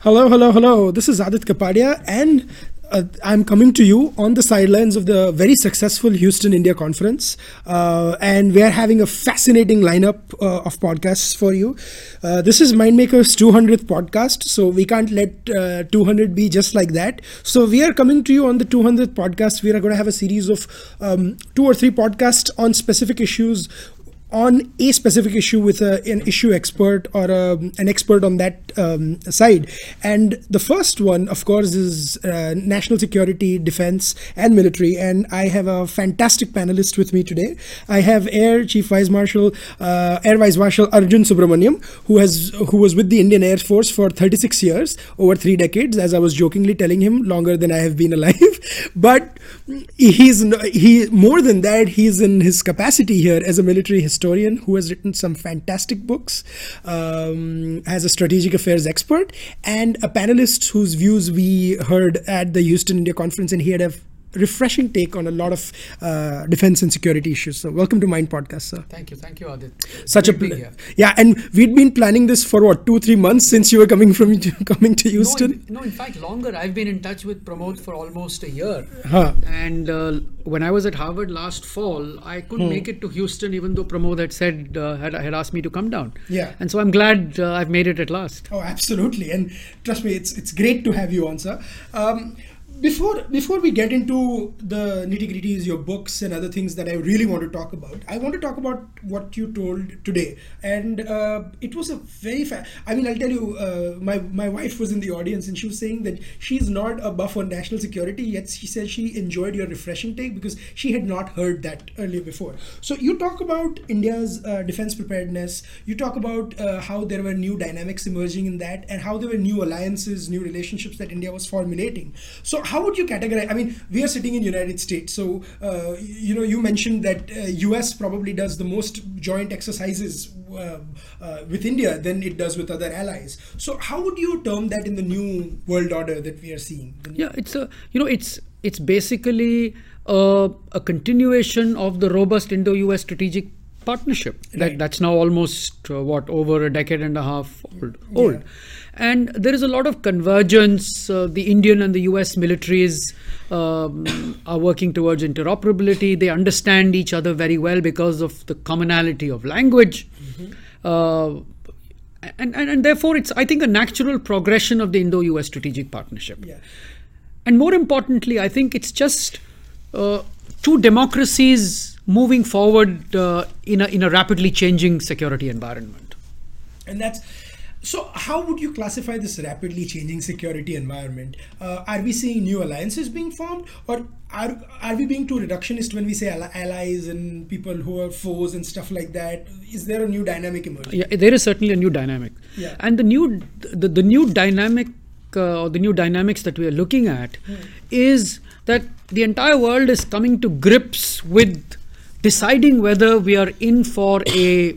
Hello, hello, hello. This is Aadit Kapadia, and uh, I'm coming to you on the sidelines of the very successful Houston India Conference. Uh, and we are having a fascinating lineup uh, of podcasts for you. Uh, this is Mindmaker's 200th podcast, so we can't let uh, 200 be just like that. So we are coming to you on the 200th podcast. We are going to have a series of um, two or three podcasts on specific issues on a specific issue with a, an issue expert or a, an expert on that um, side. And the first one, of course, is uh, national security, defense, and military. And I have a fantastic panelist with me today. I have Air Chief Vice Marshal, uh, Air Vice Marshal Arjun Subramaniam, who has who was with the Indian Air Force for 36 years, over three decades. As I was jokingly telling him, longer than I have been alive. but he's he more than that. He's in his capacity here as a military historian historian who has written some fantastic books, um, as a strategic affairs expert, and a panelist whose views we heard at the Houston India Conference, and he had a refreshing take on a lot of uh, defense and security issues. So, welcome to Mind Podcast, sir. Thank you, thank you, Aadit. Such a pleasure. Yeah, and we'd been planning this for what two, three months since you were coming from coming to Houston. No, in, no, in fact, longer. I've been in touch with Pramod for almost a year, huh. and uh, when I was at Harvard last fall, I couldn't hmm. make it to Houston, even though Pramod had said uh, had had asked me to come down. Yeah, and so I'm glad uh, I've made it at last. Oh, absolutely, and trust me, it's it's great to have you on, sir. Um, before before we get into the nitty gritties, your books and other things that I really want to talk about, I want to talk about what you told today, and uh, it was a very. Fa- I mean, I'll tell you, uh, my my wife was in the audience and she was saying that she's not a buff on national security, yet she said she enjoyed your refreshing take because she had not heard that earlier before. So you talk about India's uh, defense preparedness. You talk about uh, how there were new dynamics emerging in that, and how there were new alliances, new relationships that India was formulating. So how would you categorize? I mean, we are sitting in United States, so uh, you know, you mentioned that uh, U.S. probably does the most joint exercises uh, uh, with India than it does with other allies. So, how would you term that in the new world order that we are seeing? Yeah, it's a you know, it's it's basically a, a continuation of the robust Indo-U.S. strategic partnership right. that that's now almost uh, what over a decade and a half old. old. Yeah. And there is a lot of convergence. Uh, the Indian and the US militaries um, are working towards interoperability. They understand each other very well because of the commonality of language. Mm-hmm. Uh, and, and, and therefore, it's, I think, a natural progression of the Indo US strategic partnership. Yeah. And more importantly, I think it's just uh, two democracies moving forward uh, in, a, in a rapidly changing security environment. And that's so, how would you classify this rapidly changing security environment? Uh, are we seeing new alliances being formed, or are, are we being too reductionist when we say allies and people who are foes and stuff like that? Is there a new dynamic emerging? Yeah, there is certainly a new dynamic. Yeah. And the new the, the new dynamic uh, or the new dynamics that we are looking at hmm. is that the entire world is coming to grips with deciding whether we are in for a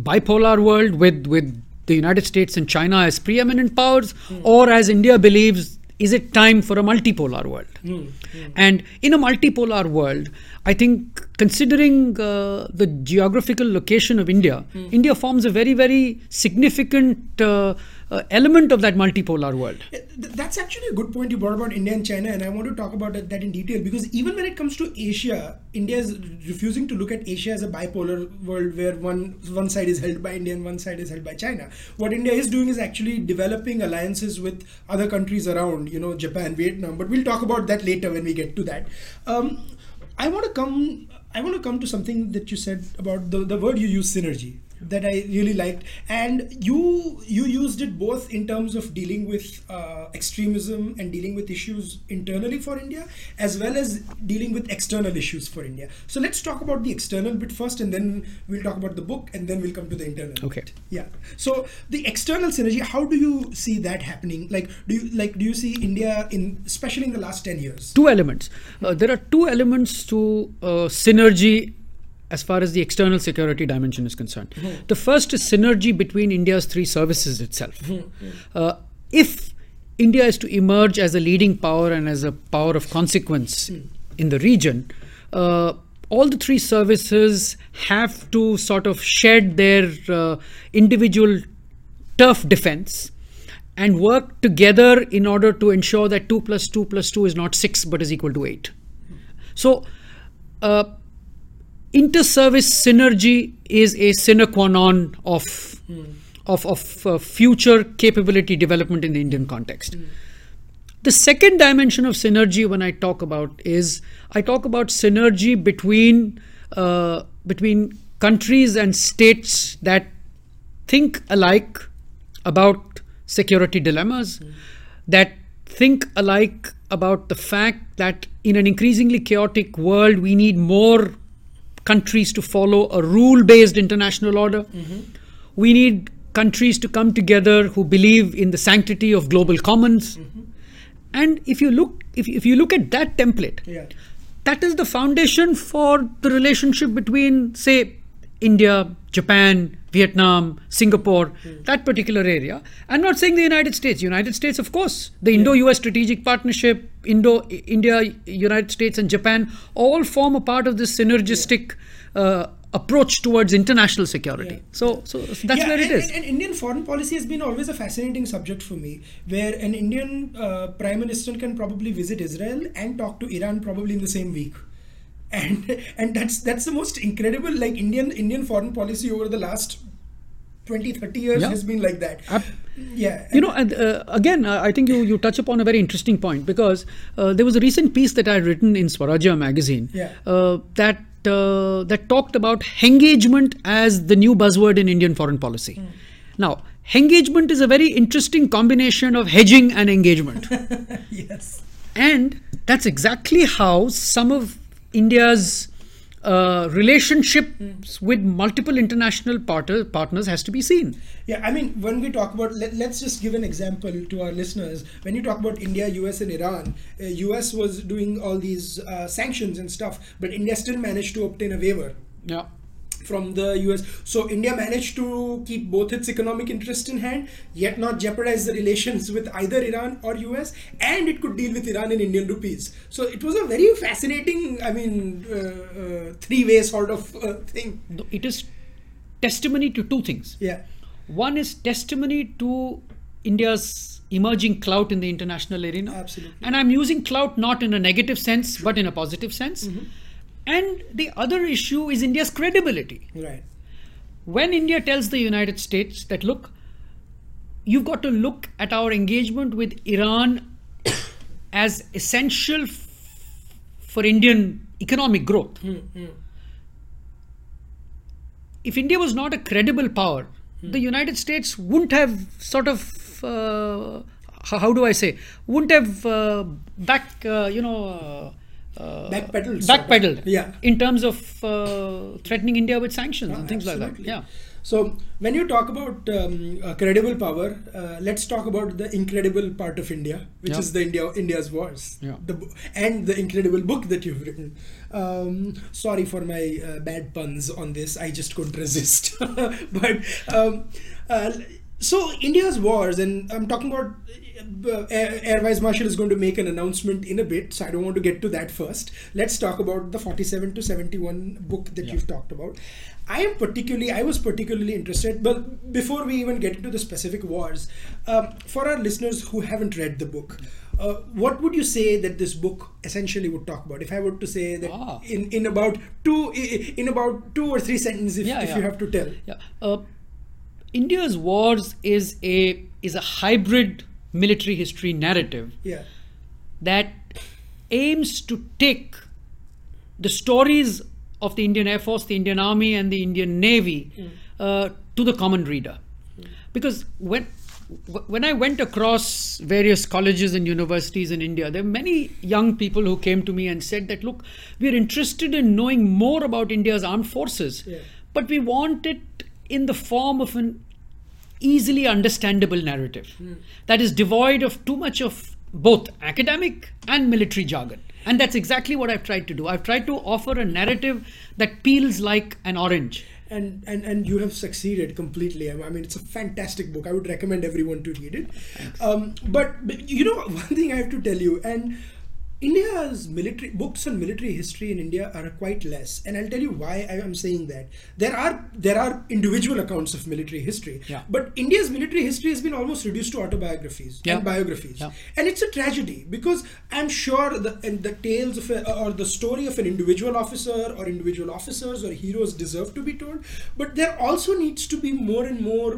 bipolar world with, with the United States and China as preeminent powers, mm. or as India believes, is it time for a multipolar world? Mm. Mm. And in a multipolar world, I think considering uh, the geographical location of India, India forms a very, very significant uh, uh, element of that multipolar world. That's actually a good point you brought about India and China, and I want to talk about that in detail because even when it comes to Asia, India is refusing to look at Asia as a bipolar world where one one side is held by India and one side is held by China. What India is doing is actually developing alliances with other countries around, you know, Japan, Vietnam. But we'll talk about that later when we get to that. Um, I want to come. I want to come to something that you said about the, the word you use, synergy that I really liked. And you you used it both in terms of dealing with uh, extremism and dealing with issues internally for India, as well as dealing with external issues for India. So let's talk about the external bit first, and then we'll talk about the book, and then we'll come to the internal. Okay. Bit. Yeah. So the external synergy, how do you see that happening? Like, do you like do you see India in, especially in the last ten years? Two elements. Uh, there are two elements to uh, synergy as far as the external security dimension is concerned. Mm-hmm. The first is synergy between India's three services itself. Mm-hmm. Uh, if India is to emerge as a leading power and as a power of consequence mm. in the region, uh, all the three services have to sort of shed their uh, individual turf defense and work together in order to ensure that 2 plus 2 plus 2 is not 6 but is equal to 8. So, uh, inter-service synergy is a sine qua non of, mm. of, of uh, future capability development in the Indian context. Mm. The second dimension of synergy when I talk about is I talk about synergy between uh, between countries and states that think alike about security dilemmas, mm. that think alike about the fact that in an increasingly chaotic world, we need more countries to follow a rule based international order. Mm-hmm. We need countries to come together who believe in the sanctity of global commons. Mm-hmm. And if you look, if, if you look at that template, yeah. that is the foundation for the relationship between, say, India, Japan, Vietnam, Singapore, mm. that particular area. I'm not saying the United States. United States, of course, the yeah. Indo-US strategic partnership, Indo, India, United States, and Japan all form a part of this synergistic. Yeah. Uh, approach towards international security. Yeah. So, so that's yeah, where it and, is. And, and, Indian foreign policy has been always a fascinating subject for me, where an Indian uh, prime minister can probably visit Israel and talk to Iran probably in the same week and and that's that's the most incredible like indian indian foreign policy over the last 20 30 years yeah. has been like that yeah you know and uh, again uh, i think you you touch upon a very interesting point because uh, there was a recent piece that i had written in swarajya magazine yeah. Uh, that uh, that talked about engagement as the new buzzword in indian foreign policy mm. now engagement is a very interesting combination of hedging and engagement yes and that's exactly how some of India's uh, relationships mm. with multiple international part- partners has to be seen. Yeah, I mean, when we talk about, let, us just give an example to our listeners. When you talk about India, US, and Iran, uh, US was doing all these uh, sanctions and stuff, but India still managed to obtain a waiver. Yeah from the US. So India managed to keep both its economic interest in hand, yet not jeopardize the relations with either Iran or US, and it could deal with Iran in Indian rupees. So it was a very fascinating, I mean, uh, uh, three-way sort of uh, thing. It is testimony to two things. Yeah. One is testimony to India's emerging clout in the international arena. Absolutely. And I'm using clout not in a negative sense, but in a positive sense. Mm-hmm and the other issue is India's credibility. Right. When India tells the United States that, look, you've got to look at our engagement with Iran as essential f- for Indian economic growth. Mm-hmm. If India was not a credible power, mm. the United States wouldn't have sort of, uh, how do I say, wouldn't have uh, back, uh, you know, uh, uh, backpedaled. Backpedaled. Yeah. In terms of uh, threatening India with sanctions and things absolutely. like that. Yeah. So when you talk about um, credible power, uh, let's talk about the incredible part of India, which yeah. is the India India's wars, yeah. the, and the incredible book that you've written. Um, sorry for my uh, bad puns on this. I just couldn't resist. but um, uh, so India's wars, and I'm talking about uh, Air Vice Marshal is going to make an announcement in a bit, so I don't want to get to that first. Let's talk about the 47 to 71 book that yeah. you've talked about. I am particularly, I was particularly interested, but before we even get into the specific wars, um, for our listeners who haven't read the book, uh, what would you say that this book essentially would talk about? If I were to say that ah. in, in about two in about two or three sentences, if, yeah, if yeah. you have to tell. Yeah. Uh, India's wars is a is a hybrid military history narrative yeah. that aims to take the stories of the Indian Air Force, the Indian Army, and the Indian Navy mm. uh, to the common reader. Mm. Because when when I went across various colleges and universities in India, there were many young people who came to me and said that, look, we're interested in knowing more about India's armed forces, yeah. but we want it in the form of an easily understandable narrative mm. that is devoid of too much of both academic and military jargon. And that's exactly what I've tried to do. I've tried to offer a narrative that peels like an orange. And, and and you have succeeded completely. I mean, it's a fantastic book. I would recommend everyone to read it. Um, but, but you know, one thing I have to tell you, and India's military books on military history in India are quite less, and I'll tell you why I am saying that. There are there are individual accounts of military history, Yeah. but India's military history has been almost reduced to autobiographies Yeah. and biographies, Yeah. and it's a tragedy because I'm sure the and the tales of a, or the story of an individual officer or individual officers or heroes deserve to be told, but there also needs to be more and more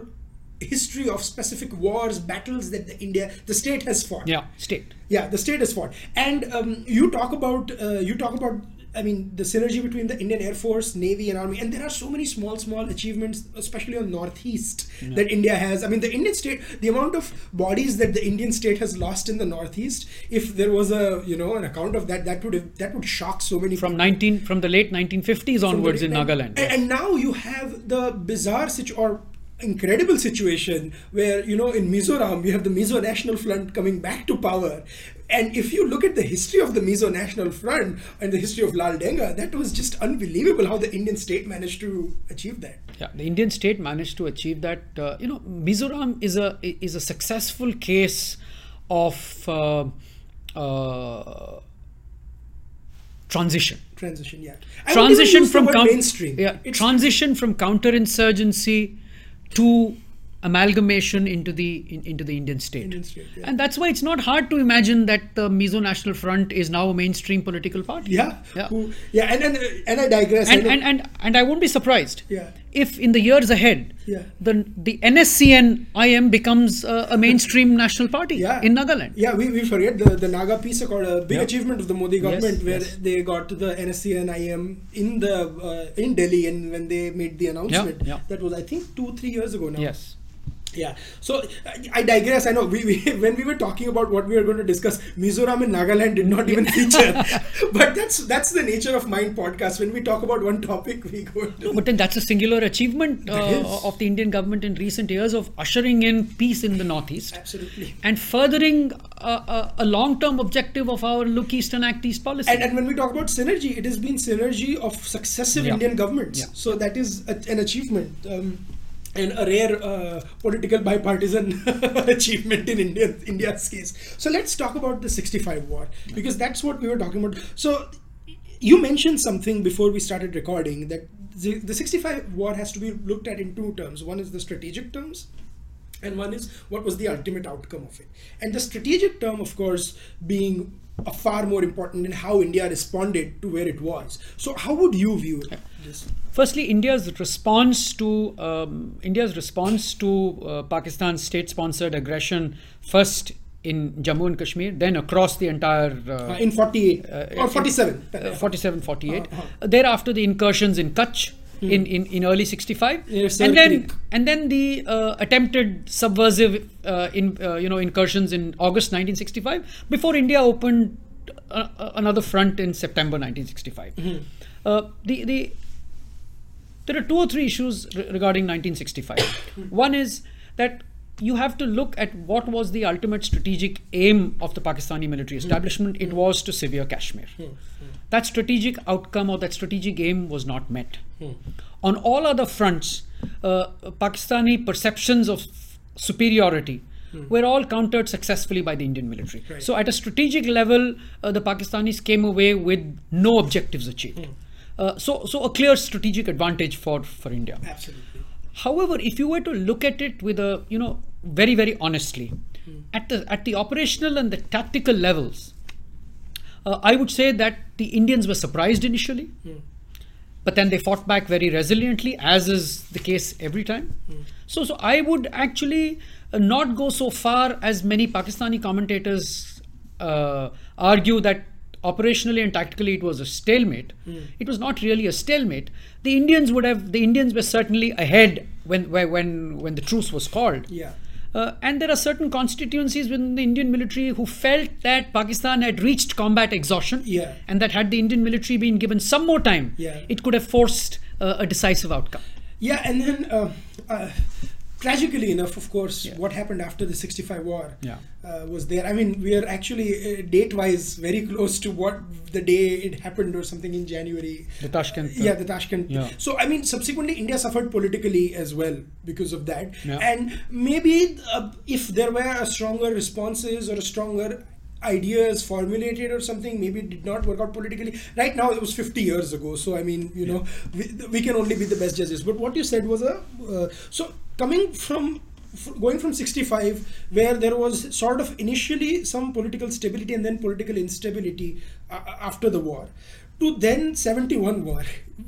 history of specific wars, battles that the India the state has fought. Yeah, state. Yeah, the state has fought, and um, you talk about uh, you talk about. I mean, the synergy between the Indian Air Force, Navy, and Army, and there are so many small, small achievements, especially on Northeast, that India has. I mean, the Indian state, the amount of bodies that the Indian state has lost in the Northeast, if there was a you know an account of that, that would have, that would shock so many From people. 19 from the late 1950s From onwards in Nagaland. And, and now you have the bizarre situation or incredible situation where you know in Mizoram you have the Mizo National Front coming back to power. And if you look at the history of the Mizo National Front and the history of Lal Denga, that was just unbelievable how the Indian state managed to achieve that. Yeah, the Indian state managed to achieve that. Uh, you know, Mizoram is a is a successful case of uh, uh, transition. Transition, yeah. I Transition from word coun- mainstream. Yeah, It's- transition from counterinsurgency to amalgamation into the in, into the Indian state. Indian state, yeah. And that's why it's not hard to imagine that the Mizo National Front is now a mainstream political party. yeah, Yeah. Who, yeah, and and, and I digress. And, know- and and and I won't be surprised Yeah. If in the years ahead Yeah. the the NSCN IM becomes a, a mainstream national party yeah. in Nagaland. Yeah, we, we forget the, the Naga Peace Accord, a big Yeah. achievement of the Modi government, where yes. they got the NSCN IM in the uh, in Delhi, and when they made the announcement, yeah. that was I think two three years ago now. Yes. Yeah. So I- digress. I know we, we when we were talking about what we were going to discuss, Mizoram and Nagaland did not even feature, but that's that's the nature of Mind podcast. When we talk about one topic, we go into But then that's a singular achievement uh, of the Indian government in recent years of ushering in peace in the northeast absolutely. and furthering a, a, a long-term objective of our look east and act east policy. And, and when we talk about synergy, it has been synergy of successive Yeah. Indian governments. Yeah. So that is a, an achievement. Um, and a rare uh, political bipartisan achievement in India, India's case. So let's talk about the 65 war because that's what we were talking about. So you mentioned something before we started recording that the, the 65 war has to be looked at in two terms. One is the strategic terms and one is what was the ultimate outcome of it and the strategic term of course being a far more important in how india responded to where it was. So how would you view this? Firstly, India's response to um, India's response to uh, Pakistan's state-sponsored aggression, first in Jammu and Kashmir, then across the entire uh, uh, in 48 uh, or 47 uh, 47 48 Uh-huh. Uh, thereafter the incursions in kutch in, in, in early 65 Yeah, and then and then the uh, attempted subversive uh, in uh, you know incursions in august 1965 before india opened uh, uh, another front in september 1965 uh, the the there are two or three issues re- regarding 1965 one is that you have to look at what was the ultimate strategic aim of the pakistani military hmm. establishment. It hmm. was to sever kashmir. Hmm. That strategic outcome or that strategic aim was not met. On all other fronts uh, pakistani perceptions of superiority were all countered successfully by the indian military. Right. so at a strategic level uh, the pakistanis came away with no objectives achieved. Uh, so, so a clear strategic advantage for, for India. absolutely However, if you were to look at it with a, you know, very, very honestly, at the at the operational and the tactical levels, uh, I would say that the Indians were surprised initially, but then they fought back very resiliently, as is the case every time. So, so I would actually uh, not go so far as many Pakistani commentators uh, argue that operationally and tactically it was a stalemate. It was not really a stalemate. The Indians would have. The Indians were certainly ahead when when when the truce was called. yeah Uh, and there are certain constituencies within the Indian military who felt that Pakistan had reached combat exhaustion, Yeah. and that had the Indian military been given some more time, Yeah. it could have forced uh, a decisive outcome. yeah and then uh, uh, tragically enough of course what happened after the 65 war Yeah. uh, was there i mean we are actually uh, date wise very close to what the day it happened or something in january The Tashkent. uh, yeah the tashkent Yeah. so i mean subsequently india suffered politically as well because of that Yeah. and maybe uh, if there were a stronger responses or a stronger ideas formulated or something maybe it did not work out politically right now it was 50 years ago so i mean you know we, we can only be the best judges but what you said was a uh, so coming from going from 65 where there was sort of initially some political stability and then political instability uh, after the war to then 71 war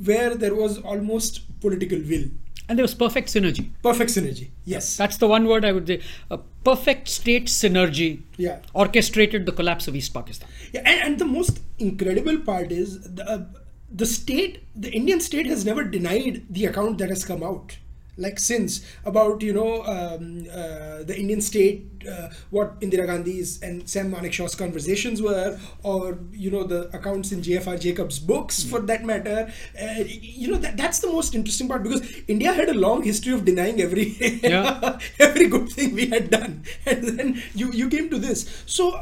where there was almost political will And there was perfect synergy. perfect synergy yes That's the one word I would say. A perfect state synergy yeah orchestrated the collapse of East Pakistan. Yeah, and, and the most incredible part is the, uh, the state, the Indian state has never denied the account that has come out. Like since about you know um, uh, the Indian state, uh, what Indira Gandhi's and Sam Manekshaw's conversations were, or you know the accounts in JFR Jacobs' books for that matter. Uh, you know that that's the most interesting part because India had a long history of denying every Yeah. every good thing we had done, and then you you came to this. So.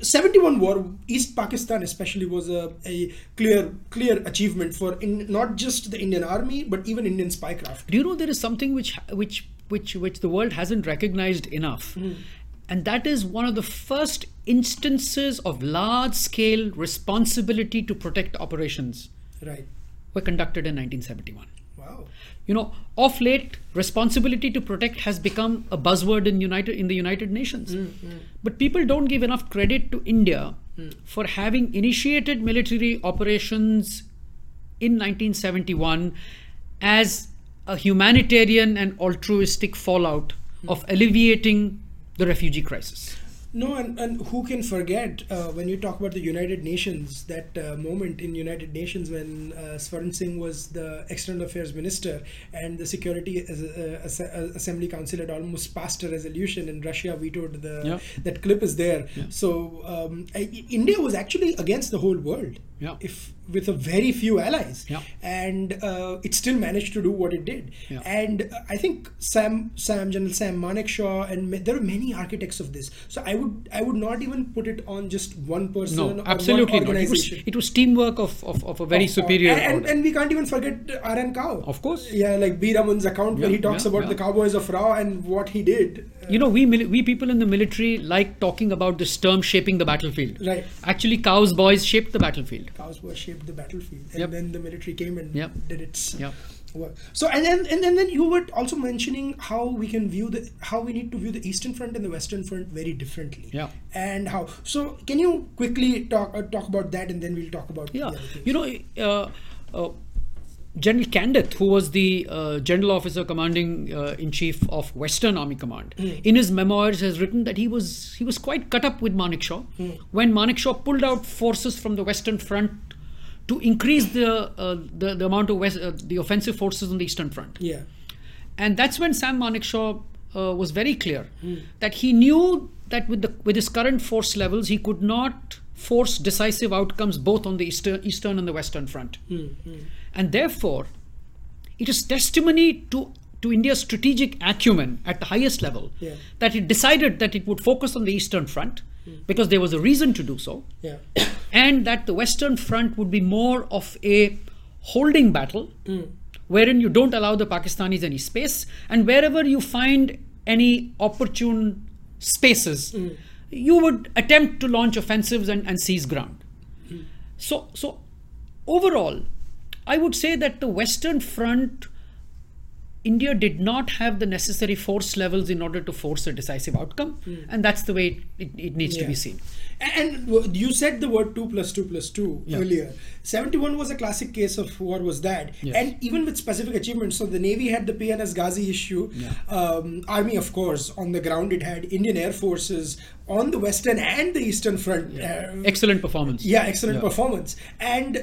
Uh, 71 war east pakistan especially was a, a clear clear achievement for in, not just the indian army but even indian spycraft. Do you know there is something which which which which the world hasn't recognized enough, and that is one of the first instances of large scale responsibility to protect operations. Right. Were conducted in 1971. You know, of late, responsibility to protect has become a buzzword in United in the United Nations. Mm, mm. But people don't give enough credit to India mm. for having initiated military operations in 1971 as a humanitarian and altruistic fallout of alleviating the refugee crisis. No, and, and who can forget uh, when you talk about the United Nations, that uh, moment in United Nations when uh, Swaran Singh was the External Affairs Minister and the Security As- uh, As- uh, Assembly Council had almost passed a resolution and Russia vetoed the. Yeah. That clip is there. Yeah. So um, I, India was actually against the whole world. Yeah. If with a very few allies, Yeah. and uh, it still managed to do what it did. Yeah. And uh, I think Sam, Sam, General Sam Manekshaw, and there are many architects of this. So I would, I would not even put it on just one person No, absolutely not. It was, it was teamwork of, of, of a very Of- superior and, order. and we can't even forget RN Kao. Of course. Yeah, like B. Raman's account where he talks about the cowboys of RAW and what he did. You know, we we people in the military like talking about this term shaping the battlefield. Right. Actually, Kao's boys shaped the battlefield. Cows were shaped the battlefield, and Yep. then the military came and Yep. did its Yep. work. So and then and then, then you were also mentioning how we can view the how we need to view the Eastern Front and the Western Front very differently. Yeah. And how? So can you quickly talk uh, talk about that, and then we'll talk about Yeah, the other you know, uh, uh, General Candeth, who was the uh, general officer commanding uh, in chief of Western Army Command, in his memoirs has written that he was he was quite cut up with Manekshaw when Manekshaw pulled out forces from the Western Front to increase the uh, the, the amount of west, uh, the offensive forces on the Eastern Front. Yeah. And that's when Sam Manekshaw uh, was very clear that he knew that with the with his current force levels, he could not force decisive outcomes both on the eastern, eastern and the western front. Hmm, hmm. And therefore, it is testimony to to India's strategic acumen at the highest level Yeah. that it decided that it would focus on the eastern front hmm. because there was a reason to do so Yeah. and that the Western Front would be more of a holding battle, wherein you don't allow the Pakistanis any space, and wherever you find any opportune spaces, you would attempt to launch offensives and, and seize ground. So, so overall, I would say that the Western Front. India did not have the necessary force levels in order to force a decisive outcome, hmm. and that's the way it, it, it needs to be seen. And you said the word 2 plus 2 plus 2 Yeah. earlier. 71 was a classic case of what was that. Yes. And even with specific achievements, so the Navy had the PNS Ghazi issue. Yeah. Um, Army, of course, on the ground, it had Indian Air Forces on the Western and the Eastern Front. Uh, Excellent performance. yeah, excellent Yeah. performance. And uh,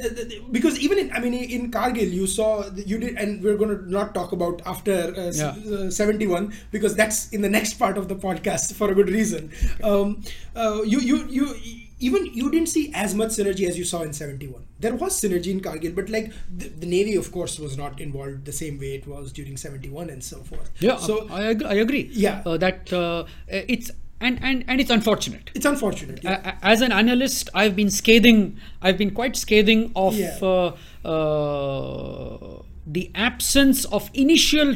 because even in, I mean, in Kargil, you saw you did, and we're going to not talk about after uh, uh, 71 because that's in the next part of the podcast for a good reason. Um, uh, you, you, you, even you didn't see as much synergy as you saw in 71. There was synergy in Kargil, but like the, the Navy, of course, was not involved the same way it was during 71 and so forth. Yeah, So I, I agree. Yeah. uh, that uh, it's and, and and it's unfortunate. it's unfortunate. yeah. As an analyst, I've been scathing. I've been quite scathing of Yeah. uh, uh, the absence of initial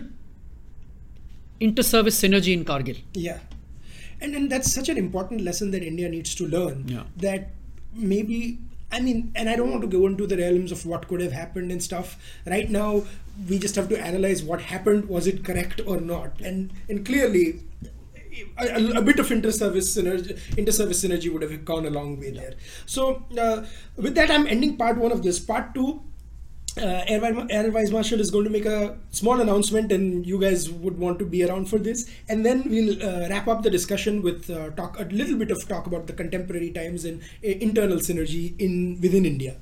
inter-service synergy in Kargil. Yeah. And and that's such an important lesson that India needs to learn. Yeah. That maybe I mean, and I don't want to go into the realms of what could have happened and stuff. Right now, we just have to analyze what happened. Was it correct or not? And and clearly, a, a bit of inter-service synergy, inter-service synergy would have gone a long way there. So, uh, with that, I'm ending part one of this. Part two uh, Air, Vi- Vice Marshal is going to make a small announcement, and you guys would want to be around for this. And then we'll uh, wrap up the discussion with uh, talk a little bit of talk about the contemporary times and uh, internal synergy in within India.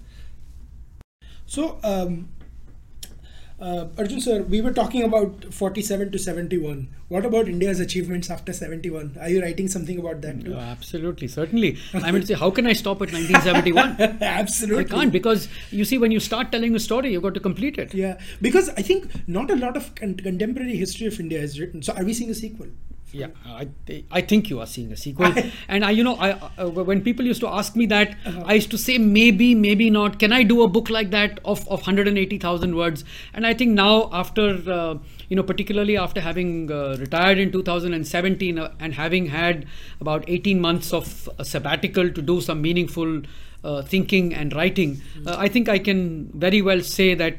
So, um, uh, Arjun sir, we were talking about 47 to 71. What about India's achievements after 71? Are you writing something about that too? Uh, absolutely, certainly. I mean, say, how can I stop at 1971? Absolutely. I can't because you see, when you start telling a story, you've got to complete it. Yeah, because I think not a lot of con- contemporary history of India is written. So, are we seeing a sequel? Yeah, I, I think you are seeing a sequel. and I, you know, I uh, when people used to ask me that, I used to say maybe, maybe not. Can I do a book like that of, of 180,000 words? And I think now, after uh, you know, particularly after having uh, retired in 2017 uh, and having had about 18 months of a sabbatical to do some meaningful uh, thinking and writing, uh, I think I can very well say that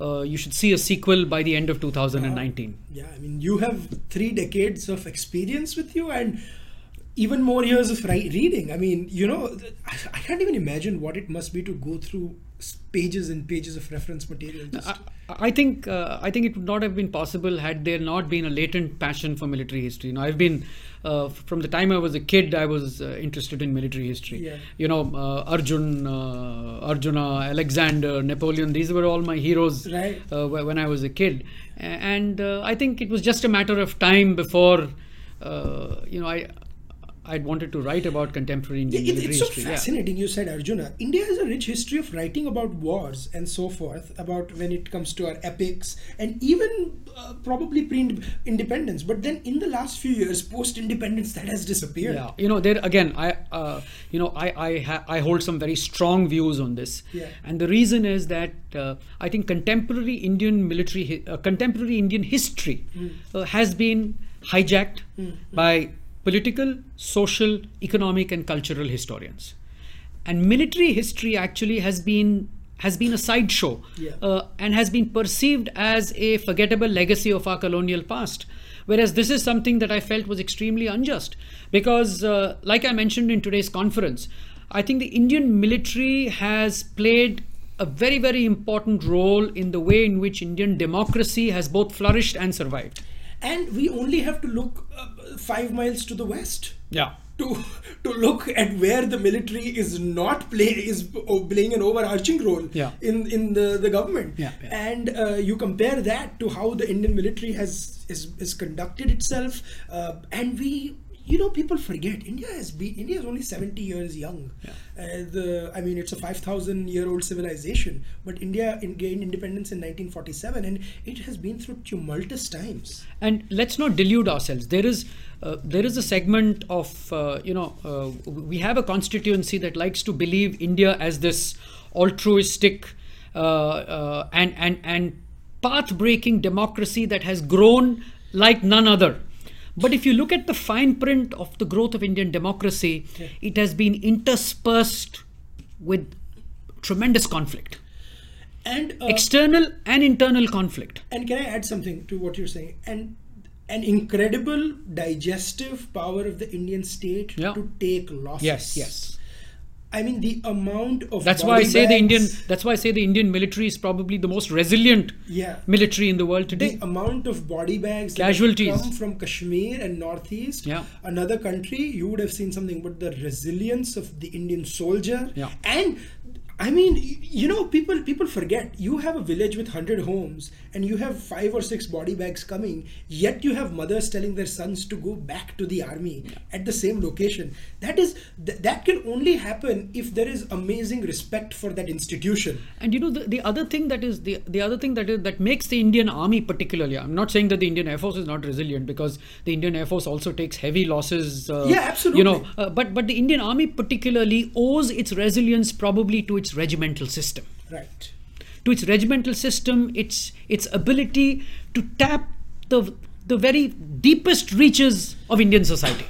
uh, you should see a sequel by the end of 2019. Yeah, I mean, you have three decades of experience with you and even more years of reading. I mean, you know, I, can't even imagine what it must be to go through pages and pages of reference material. Just I, I think uh, I think it would not have been possible had there not been a latent passion for military history. You know, I've been uh, from the time I was a kid, I was uh, interested in military history. Yeah. You know, uh, Arjun, uh, Arjuna, Alexander, Napoleon. These were all my heroes Right. uh, when I was a kid, and uh, I think it was just a matter of time before uh, you know I. I'd wanted to write about contemporary Indian It- military it's so history. yeah. fascinating. You said Arjuna. India has a rich history of writing about wars and so forth, about when it comes to our epics, and even uh, probably pre-independence. But then, in the last few years, post-independence, that has disappeared. Yeah, you know, there again, I, uh, you know, I, I, ha- I hold some very strong views on this, Yeah. and the reason is that uh, I think contemporary Indian military, hi- uh, contemporary Indian history uh, has been hijacked by political, social, economic, and cultural historians, and military history actually has been has been a sideshow Yeah. uh, and has been perceived as a forgettable legacy of our colonial past. Whereas this is something that I felt was extremely unjust because, uh, like I mentioned in today's conference, I think the Indian military has played a very, very important role in the way in which Indian democracy has both flourished and survived. And we only have to look uh, five miles to the west. Yeah. to to look at where the military is not play is playing an overarching role Yeah. in in the the government Yeah, yeah. and uh, you compare that to how the indian military has is, is conducted itself uh, and we you know people forget india has been india is only 70 years young Yeah. uh, the i mean it's a 5000 year old civilization but india in, gained independence in 1947 and it has been through tumultuous times And let's not delude ourselves. There is uh, there is a segment of uh, you know uh, we have a constituency that likes to believe India as this altruistic uh, uh, and and and path breaking democracy that has grown like none other. But if you look at the fine print of the growth of Indian democracy, it has been interspersed with tremendous conflict, and uh, external and internal conflict. And can I add something to what you're saying? And an incredible digestive power of the Indian state Yeah. to take losses. Yes, yes. I mean, the amount of That's why I say the Indian. That's why I say the Indian military is probably the most resilient Yeah. military in the world today. The amount of body bags Casualties. come from Kashmir and Northeast, Yeah. another country, you would have seen something. But the resilience of the Indian soldier, Yeah. and I mean, you know, people people forget. You have a village with hundred homes, and you have five or six body bags coming. Yet you have mothers telling their sons to go back to the army at the same location. That is th- that can only happen if there is amazing respect for that institution. And you know the, the other thing that is the the other thing that is that makes the Indian Army particularly. I'm not saying that the Indian Air Force is not resilient because the Indian Air Force also takes heavy losses. Uh, Yeah, absolutely. You know, uh, but but the Indian Army particularly owes its resilience probably to its regimental system. Right. to its regimental system, its its ability to tap the the very deepest reaches of Indian society.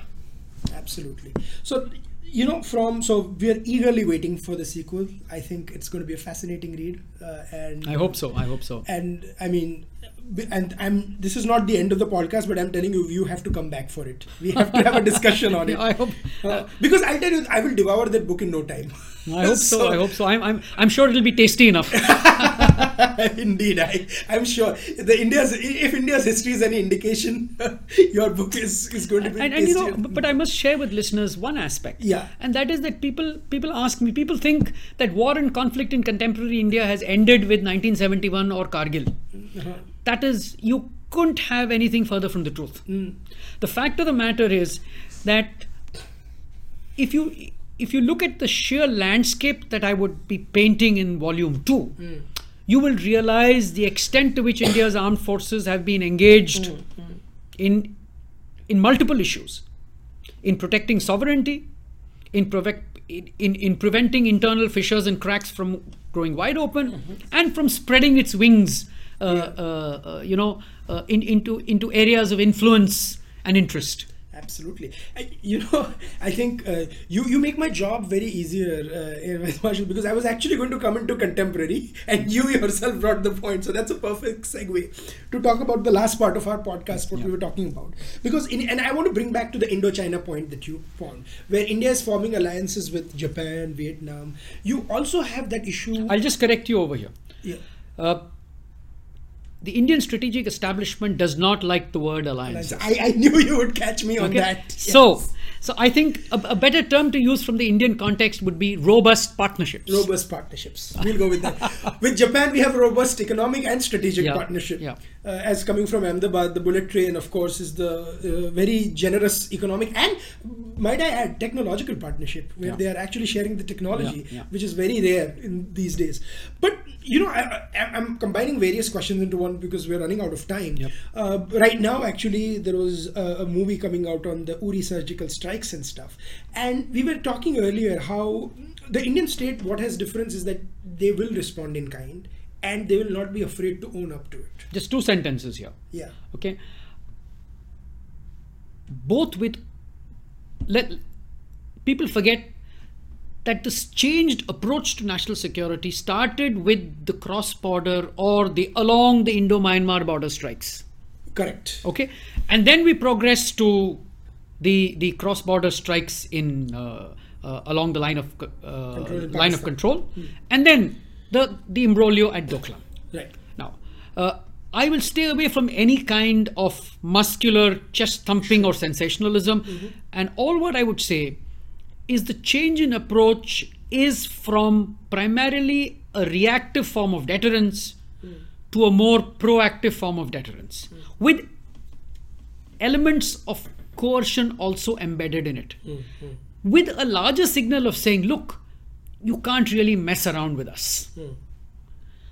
Absolutely. So, you know, from so we are eagerly waiting for the sequel. I think it's going to be a fascinating read, uh, and I hope so. I hope so. And I mean, and I'm. This is not the end of the podcast, but I'm telling you, you have to come back for it. We have to have a discussion on it. I hope uh, because I'll tell you, I will devour that book in no time. I hope so, so. I hope so. I'm, I'm, I'm sure it'll be tasty enough. Indeed, I, I'm sure. The India's if India's history is any indication, your book is, is going to be. And, and you know, but I must share with listeners one aspect. Yeah. And that is that people people ask me, people think that war and conflict in contemporary India has ended with 1971 or Kargil. Uh-huh. That is, you couldn't have anything further from the truth. Mm. The fact of the matter is that if you if you look at the sheer landscape that I would be painting in volume two, mm. you will realize the extent to which India's armed forces have been engaged mm. in in multiple issues, in protecting sovereignty, in, in, in, in preventing internal fissures and cracks from growing wide open, mm-hmm. and from spreading its wings, yeah. uh, uh, you know, uh, in, into into areas of influence and interest absolutely. I, you know, I think uh, you you make my job very easier, uh, Marshal, because I was actually going to come into contemporary, and you yourself brought the point. So that's a perfect segue to talk about the last part of our podcast, what yeah. we were talking about. Because in, and I want to bring back to the Indochina point that you found, where India is forming alliances with Japan, Vietnam. You also have that issue. I'll just correct you over here. Yeah. Uh, the Indian strategic establishment does not like the word alliance. I, I, knew you would catch me on that. Yes. So, so I think a, a, better term to use from the Indian context would be robust partnerships. Robust partnerships. We'll go with that. with Japan, we have a robust economic and strategic yeah. partnership. Yeah. Uh, as coming from Ahmedabad, the bullet train, of course, is the uh, very generous economic and, might I add, technological partnership where yeah. they are actually sharing the technology, yeah. which is very rare in these days. But you know, I, am combining various questions into one because we're running out of time. Yep. Uh, right now, actually, there was a, a, movie coming out on the Uri surgical strikes and stuff, and we were talking earlier how the Indian state, what has difference is that they will respond in kind, and they will not be afraid to own up to it. Just two sentences here. Yeah. Okay. Both with let people forget that this changed approach to national security started with the cross border or the along the Indo Myanmar border strikes. Correct. Okay, and then we progressed to the the cross border strikes in uh, uh, along the line of uh, line of control, hmm. and then the the imbroglio at Doklam. Right. Now, uh, I will stay away from any kind of muscular chest thumping or sensationalism, mm-hmm. and all what I would say is the change in approach is from primarily a reactive form of deterrence mm. to a more proactive form of deterrence mm. with elements of coercion also embedded in it mm. with a larger signal of saying look you can't really mess around with us. Hmm.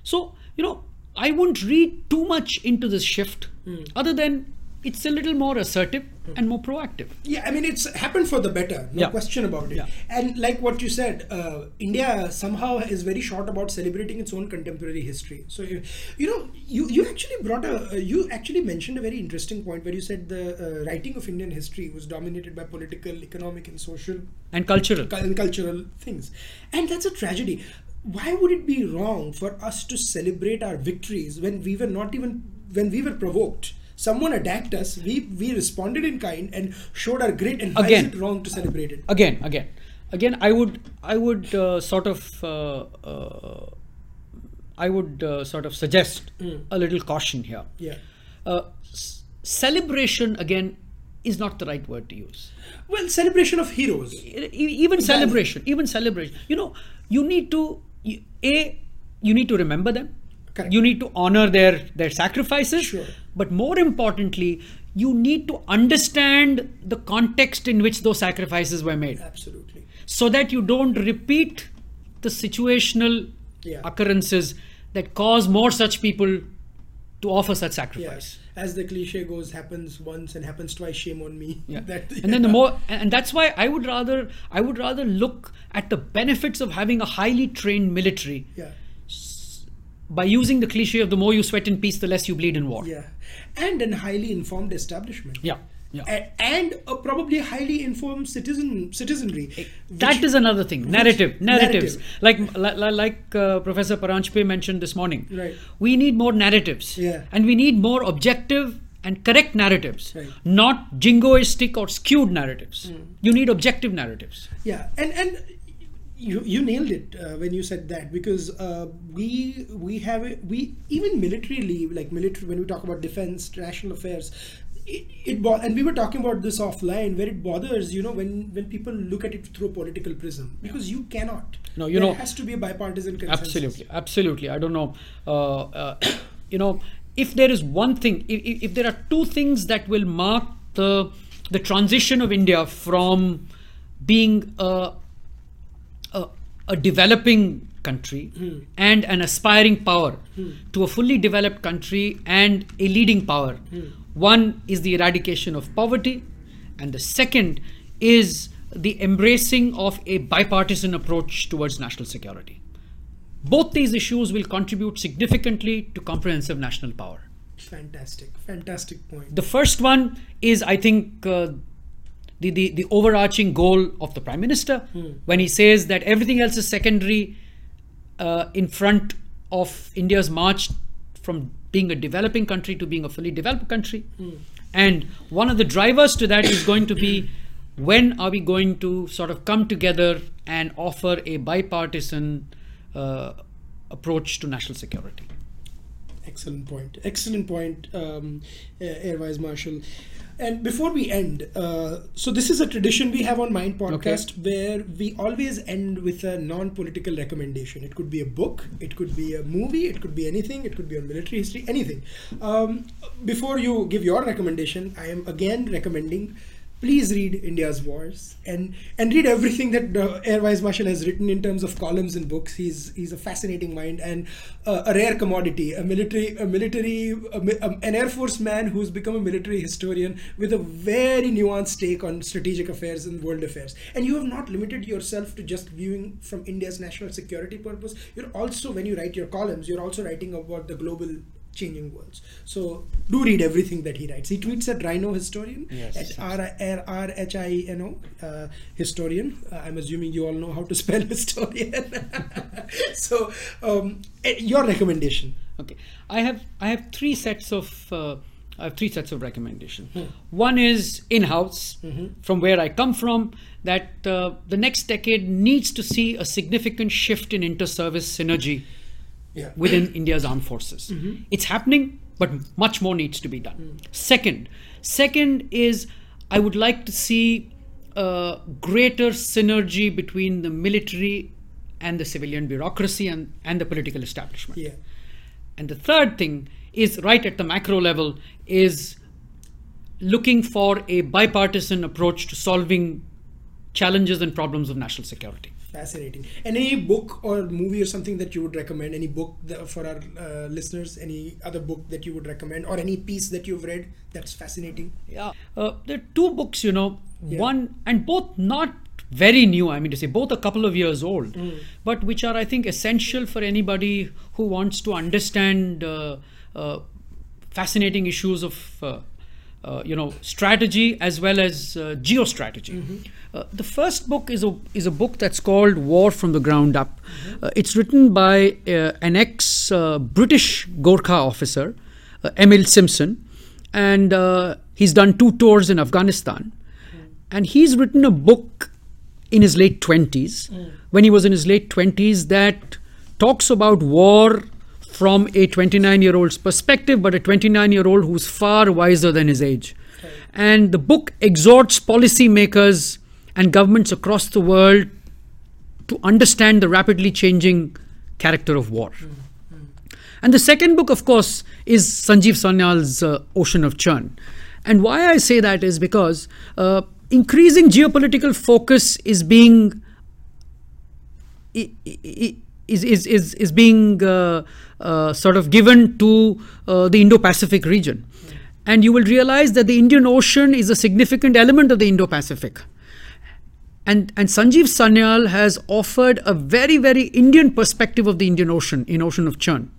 So you know i wouldn't read too much into this shift hmm. other than it's a little more assertive and more proactive. Yeah, I mean, it's happened for the better, no yeah. question about it. Yeah. And like what you said, uh, India somehow is very short about celebrating its own contemporary history. So, you, you know, you, you actually brought a, uh, you actually mentioned a very interesting point where you said the uh, writing of Indian history was dominated by political, economic, and social and cultural and cultural things, and that's a tragedy. Why would it be wrong for us to celebrate our victories when we were not even when we were provoked? Someone attacked us. We we responded in kind and showed our grit and why is it wrong to celebrate it. Again again. Again i would i would uh, sort of uh, uh, i would uh, sort of suggest mm. a little caution here. Yeah. Uh, s- celebration again is not the right word to use. Well celebration of heroes. E- even celebration even celebration. You know you need to a you need to remember them Correct. you need to honor their their sacrifices Sure. but more importantly you need to understand the context in which those sacrifices were made absolutely so that you don't repeat the situational Yeah. occurrences that cause more such people to offer such sacrifice yeah as the cliche goes happens once and happens twice shame on me Yeah. that, and then the more and that's why i would rather i would rather look at the benefits of having a highly trained military yeah by using the cliche of the more you sweat in peace the less you bleed in war yeah and an highly informed establishment Yeah. Yeah. a- and a probably highly informed citizen citizenry. that is another thing narrative narratives narrative. like li- li- like uh, professor Paranjape mentioned this morning Right. we need more narratives Yeah. and we need more objective and correct narratives Right. not jingoistic or skewed narratives Hmm. you need objective narratives Yeah, and and you you nailed it uh, when you said that because uh, we we have a, we even militarily like military when we talk about defense national affairs. It, it bo- and we were talking about this offline where it bothers you know when when people look at it through a political prism because you cannot No, you there know- has to be a bipartisan consensus absolutely absolutely i don't know uh, uh, you know if there is one thing if, if if there are two things that will mark the the transition of india from being a a, developing country hmm. and an aspiring power hmm. to a fully developed country and a leading power. Hmm. One is the eradication of poverty, and the second is the embracing of a bipartisan approach towards national security. Both these issues will contribute significantly to comprehensive national power. fantastic fantastic point The first one is, I think, uh, the, the, the overarching goal of the Prime Minister when he says that everything else is secondary uh, in front of India's march from being a developing country to being a fully developed country. And one of the drivers to that is going to be when are we going to sort of come together and offer a bipartisan uh, approach to national security? Excellent point. Excellent point, um, uh, Air Vice Marshal. And before we end, uh, so this is a tradition we have on Mind Podcast where we always end with a non-political recommendation. It could be a book, it could be a movie, it could be anything, it could be on military history, anything. Um, before you give your recommendation, I am again recommending please read India's Wars and and read everything that uh, Air Vice Marshal has written in terms of columns and books. He's he's a fascinating mind and uh, a rare commodity. A military a military a, mi- um, an Air Force man who's become a military historian with a very nuanced take on strategic affairs and world affairs. And you have not limited yourself to just viewing from India's national security purpose. You're also when you write your columns, you're also writing about the global changing worlds. So do read everything that he writes. He tweets at Rhino Historian Yes, at R R R H I N O uh, historian. Uh, I'm assuming you all know how to spell historian. so um, eh, your recommendation. Okay, I have I have three sets of uh, I have three sets of recommendation. One is in-house, from where I come from. That uh, the next decade needs to see a significant shift in inter-service synergy Yeah. within India's armed forces. It's happening, but much more needs to be done. Second, second is I would like to see uh, greater synergy between the military and the civilian bureaucracy and, and the political establishment. Yeah. And the third thing is right at the macro level is looking for a bipartisan approach to solving challenges and problems of national security. Fascinating. Any book or movie or something that you would recommend? Any book that, for our uh, listeners? Any other book that you would recommend, or any piece that you've read that's fascinating? Yeah. Uh, there are two books, you know, Yeah. one and both not very new, I mean to say, both a couple of years old, Mm. but which are, I think, essential for anybody who wants to understand uh, uh, fascinating issues of. Uh, you know, strategy as well as uh, geostrategy. Uh, the first book is a is a book that's called War from the Ground Up. Uh, it's written by uh, an ex uh, British Gorkha officer, uh, Emile Simpson, and uh, he's done two tours in Afghanistan. And he's written a book in his late 20s, when he was in his late 20s, that talks about war from a 29 year old's perspective, but a 29 year old who's far wiser than his age. And the book exhorts policymakers and governments across the world to understand the rapidly changing character of war. And the second book, of course, is Sanjeev Sanyal's uh, Ocean of Churn. And why I say that is because uh, increasing geopolitical focus is being is is is, is being uh, sort of given to uh, the Indo-Pacific region, and you will realize that the Indian Ocean is a significant element of the Indo-Pacific. And, and Sanjeev Sanyal has offered a very, very Indian perspective of the Indian Ocean in Ocean of Churn.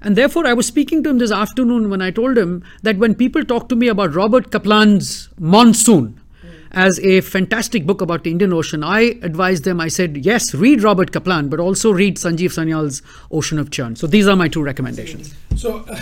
And therefore, I was speaking to him this afternoon when I told him that when people talk to me about Robert Kaplan's Monsoon, as a fantastic book about the Indian Ocean, I advised them, I said, yes, read Robert Kaplan, but also read Sanjeev Sanyal's Ocean of Churn. So these are my two recommendations. So, uh,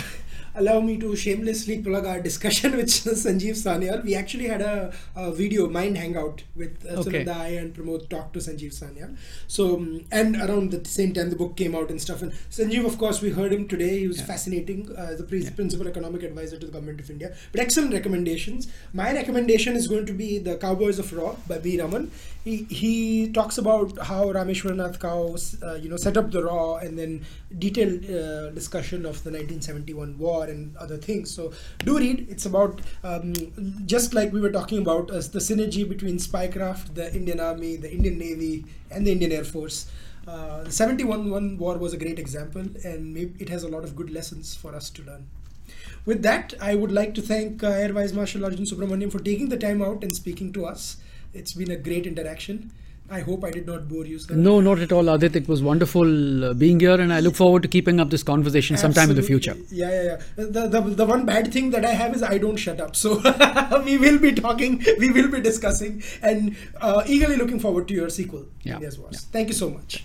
allow me to shamelessly plug our discussion with Sanjeev Sanyal. We actually had a, a video mind hangout with uh, Okay. And Pramod talked to Sanjeev Sanyal. So um, and around the same time the book came out and stuff. And Sanjeev, of course, we heard him today. He was fascinating. Uh, the pre- principal economic advisor to the government of India. But excellent recommendations. My recommendation is going to be the Kaoboys of RAW by B. Raman. He he talks about how Rameshwaranath Kao uh, you know set up the RAW and then detailed uh, discussion of the 1971 war and other things. So do read. It's about um, just like we were talking about as the synergy between spycraft, the Indian Army, the Indian Navy, and the Indian Air Force. Uh, the 71 one war was a great example, and it has a lot of good lessons for us to learn. With that, I would like to thank uh, Air Vice Marshal Arjun Subramaniam for taking the time out and speaking to us. It's been a great interaction. I hope I did not bore you, sir. No, not at all, Aadit. It was wonderful uh, being here, and I look forward to keeping up this conversation sometime in the future. Yeah, yeah, yeah. The, the, the one bad thing that I have is I don't shut up. So we will be talking, we will be discussing, and uh, eagerly looking forward to your sequel, Yeah, Wars. yeah. Thank you so much.